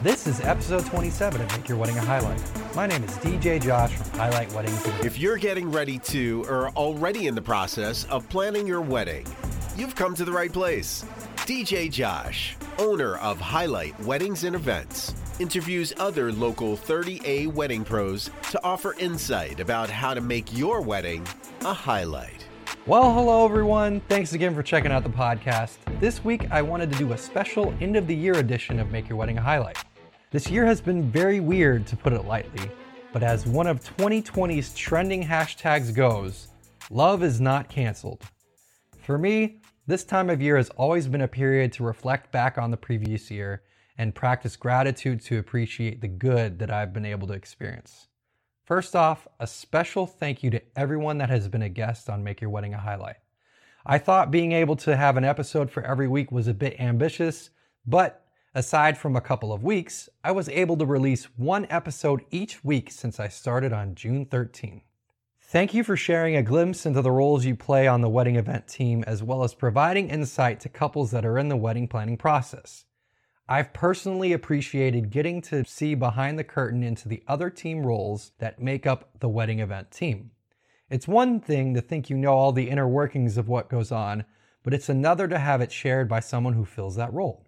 This is episode 27 of Make Your Wedding a Highlight. My name is DJ Josh from Highlight Weddings. If you're getting ready to or already in the process of planning your wedding, you've come to the right place. DJ Josh, owner of Highlight Weddings and Events, interviews other local 30A wedding pros to offer insight about how to make your wedding a highlight. Well, hello everyone. Thanks again for checking out the podcast. This week I wanted to do a special end of the year edition of Make Your Wedding a Highlight. This year has been very weird to put it lightly, but as one of 2020's trending hashtags goes, love is not canceled. For me, this time of year has always been a period to reflect back on the previous year and practice gratitude to appreciate the good that I've been able to experience. First off, a special thank you to everyone that has been a guest on Make Your Wedding a Highlight. I thought being able to have an episode for every week was a bit ambitious, but aside from a couple of weeks, I was able to release one episode each week since I started on June 13. Thank you for sharing a glimpse into the roles you play on the wedding event team, as well as providing insight to couples that are in the wedding planning process. I've personally appreciated getting to see behind the curtain into the other team roles that make up the wedding event team. It's one thing to think you know all the inner workings of what goes on, but it's another to have it shared by someone who fills that role.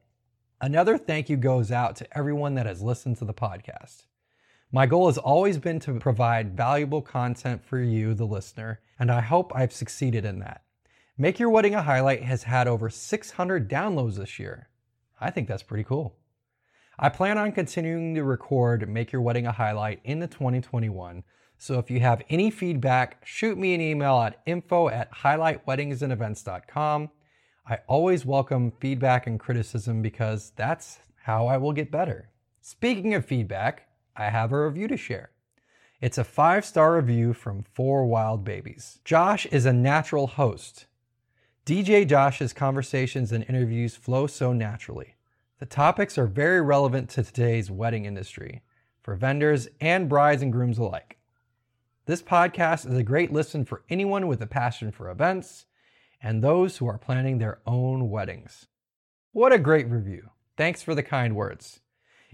Another thank you goes out to everyone that has listened to the podcast. My goal has always been to provide valuable content for you, the listener, and I hope I've succeeded in that. Make Your Wedding a Highlight has had over 600 downloads this year. I think that's pretty cool. I plan on continuing to record Make Your Wedding a Highlight in the 2021. So if you have any feedback, shoot me an email at info at highlightweddingsandevents.com. I always welcome feedback and criticism because that's how I will get better. Speaking of feedback, I have a review to share. It's a five star review from Four Wild Babies. Josh is a natural host. DJ Josh's conversations and interviews flow so naturally. The topics are very relevant to today's wedding industry for vendors and brides and grooms alike. This podcast is a great listen for anyone with a passion for events and those who are planning their own weddings. What a great review. Thanks for the kind words.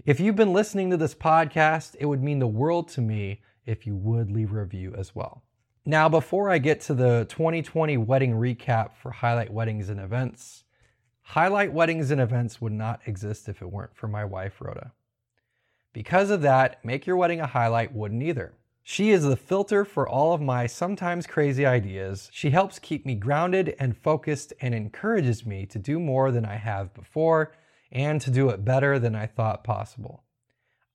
If you've been listening to this podcast, it would mean the world to me if you would leave a review as well. Now, before I get to the 2020 wedding recap for Highlight Weddings and Events, Highlight Weddings and Events would not exist if it weren't for my wife, Rhoda. Because of that, Make Your Wedding a Highlight wouldn't either. She is the filter for all of my sometimes crazy ideas. She helps keep me grounded and focused and encourages me to do more than I have before and to do it better than I thought possible.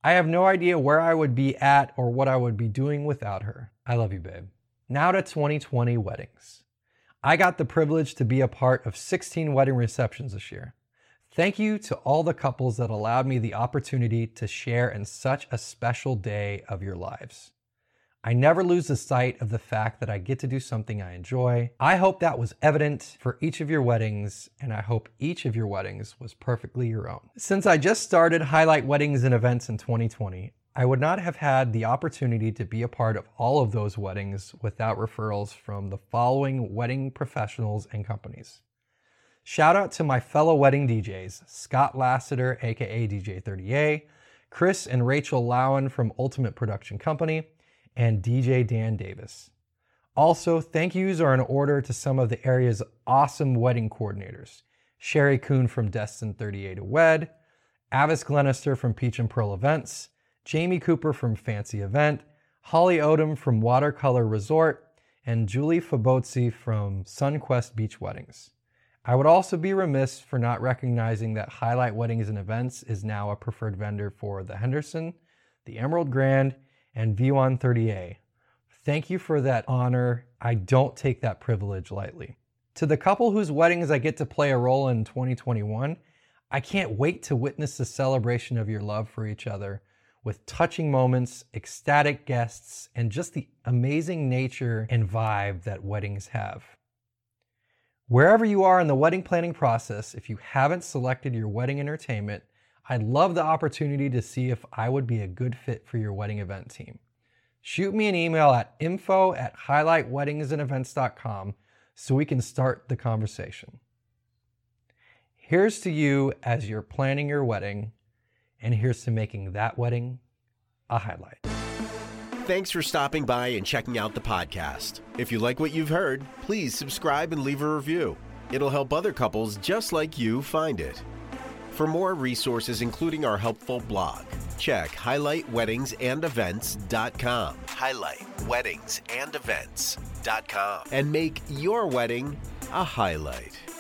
I have no idea where I would be at or what I would be doing without her. I love you, babe. Now to 2020 weddings. I got the privilege to be a part of 16 wedding receptions this year. Thank you to all the couples that allowed me the opportunity to share in such a special day of your lives. I never lose the sight of the fact that I get to do something I enjoy. I hope that was evident for each of your weddings, and I hope each of your weddings was perfectly your own. Since I just started Highlight Weddings and Events in 2020, I would not have had the opportunity to be a part of all of those weddings without referrals from the following wedding professionals and companies. Shout out to my fellow wedding DJs, Scott Lassiter, aka DJ 30A, Chris and Rachel Lowen from Ultimate Production Company, and DJ Dan Davis. Also, thank yous are in order to some of the area's awesome wedding coordinators Sherry Kuhn from Destin 38 to Wed, Avis Glenister from Peach and Pearl Events, Jamie Cooper from Fancy Event, Holly Odom from Watercolor Resort, and Julie Fabozzi from Sunquest Beach Weddings. I would also be remiss for not recognizing that Highlight Weddings and Events is now a preferred vendor for the Henderson, the Emerald Grande, and Vue on 30A. Thank you for that honor. I don't take that privilege lightly. To the couple whose weddings I get to play a role in 2021, I can't wait to witness the celebration of your love for each other with touching moments, ecstatic guests, and just the amazing nature and vibe that weddings have. Wherever you are in the wedding planning process, if you haven't selected your wedding entertainment, I'd love the opportunity to see if I would be a good fit for your wedding event team. Shoot me an email at info at highlightweddingsandevents.com so we can start the conversation. Here's to you as you're planning your wedding, and here's to making that wedding a highlight. Thanks for stopping by and checking out the podcast. If you like what you've heard, please subscribe and leave a review. It'll help other couples just like you find it. For more resources, including our helpful blog, check highlightweddingsandevents.com. Highlightweddingsandevents.com. And make your wedding a highlight.